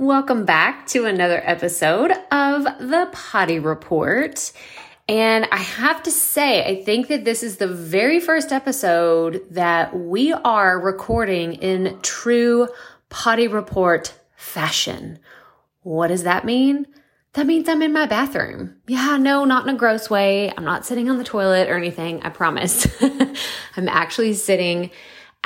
Welcome back to another episode of the Poddy Report. And I have to say, I think that this is the very first episode that we are recording in true Poddy Report fashion. What does that mean? That means I'm in my bathroom. Yeah, no, not in a gross way. I'm not sitting on the toilet or anything, I promise. I'm actually sitting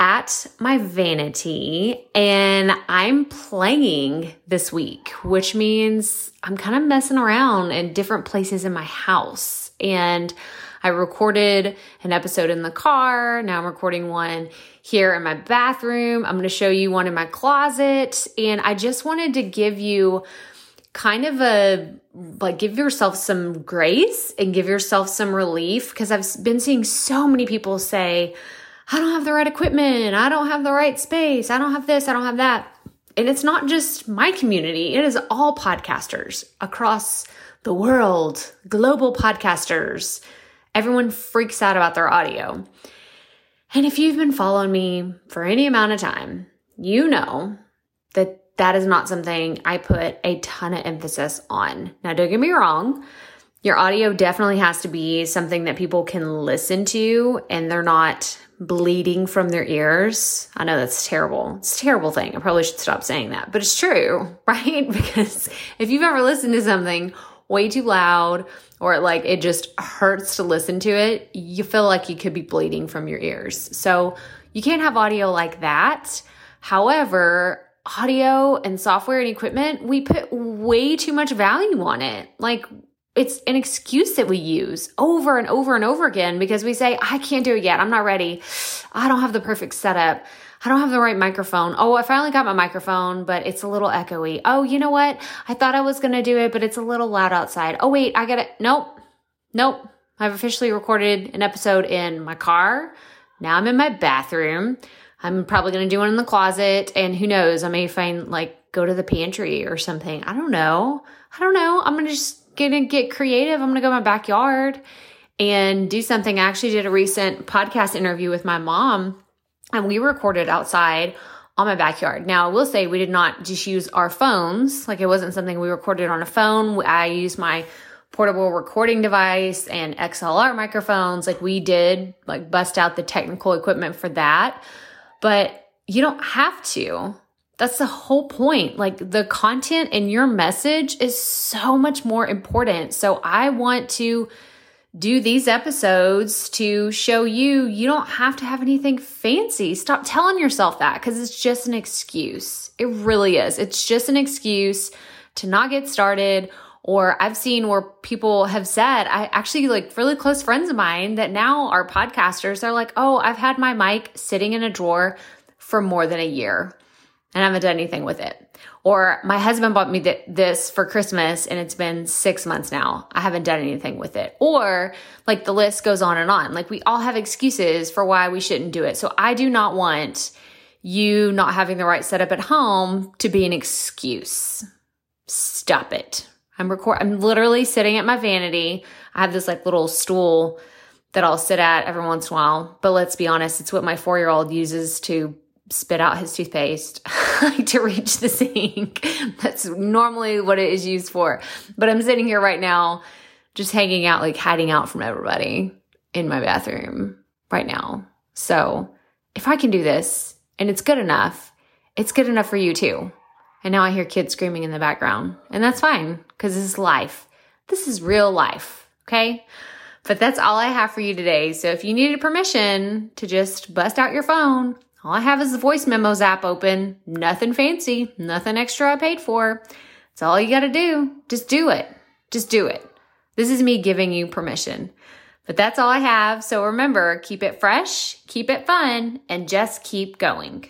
at my vanity and I'm playing this week, which means I'm kind of messing around in different places in my house. And I recorded an episode in the car. Now I'm recording one here in my bathroom. I'm going to show you one in my closet. And I just wanted to give you kind of a like give yourself some grace and give yourself some relief because I've been seeing so many people say, I don't have the right equipment. I don't have the right space. I don't have this. I don't have that. And it's not just my community, it is all podcasters across the world, global podcasters. Everyone freaks out about their audio. And if you've been following me for any amount of time, you know that that is not something I put a ton of emphasis on. Now, don't get me wrong. Your audio definitely has to be something that people can listen to and they're not bleeding from their ears. I know that's terrible. It's a terrible thing. I probably should stop saying that, but it's true, right? Because if you've ever listened to something way too loud or like it just hurts to listen to it, you feel like you could be bleeding from your ears. So you can't have audio like that. However, audio and software and equipment, we put way too much value on it. Like it's an excuse that we use over and over and over again because we say, I can't do it yet. I'm not ready. I don't have the perfect setup. I don't have the right microphone. Oh, I finally got my microphone, but it's a little echoey. Oh, you know what? I thought I was going to do it, but it's a little loud outside. Oh, wait, I got it. Nope. Nope. I've officially recorded an episode in my car. Now I'm in my bathroom. I'm probably going to do one in the closet. And who knows? I may find like go to the pantry or something. I don't know. I don't know. I'm going to just gonna get creative. I'm gonna go in my backyard and do something. I actually did a recent podcast interview with my mom and we recorded outside on my backyard. Now, I will say we did not just use our phones. Like it wasn't something we recorded on a phone. I used my portable recording device and XLR microphones. Like we did like bust out the technical equipment for that. But you don't have to. That's the whole point. Like the content in your message is so much more important. So I want to do these episodes to show you you don't have to have anything fancy. Stop telling yourself that because it's just an excuse. It really is. It's just an excuse to not get started. Or I've seen where people have said, I actually like really close friends of mine that now are podcasters. They're like, oh, I've had my mic sitting in a drawer for more than a year and I haven't done anything with it. Or my husband bought me th- this for Christmas and it's been six months now. I haven't done anything with it. Or like the list goes on and on. Like we all have excuses for why we shouldn't do it. So I do not want you not having the right setup at home to be an excuse. Stop it. I'm record I'm literally sitting at my vanity. I have this like little stool that I'll sit at every once in a while. But let's be honest, it's what my four year old uses to spit out his toothpaste to reach the sink. That's normally what it is used for. But I'm sitting here right now, just hanging out, like hiding out from everybody in my bathroom right now. So if I can do this and it's good enough, it's good enough for you too. And now I hear kids screaming in the background, and that's fine because this is life. This is real life. Okay. But that's all I have for you today. So if you needed permission to just bust out your phone, all I have is the voice memos app open. Nothing fancy, nothing extra I paid for. It's all you got to do. Just do it. Just do it. This is me giving you permission. But that's all I have. So remember, keep it fresh, keep it fun, and just keep going.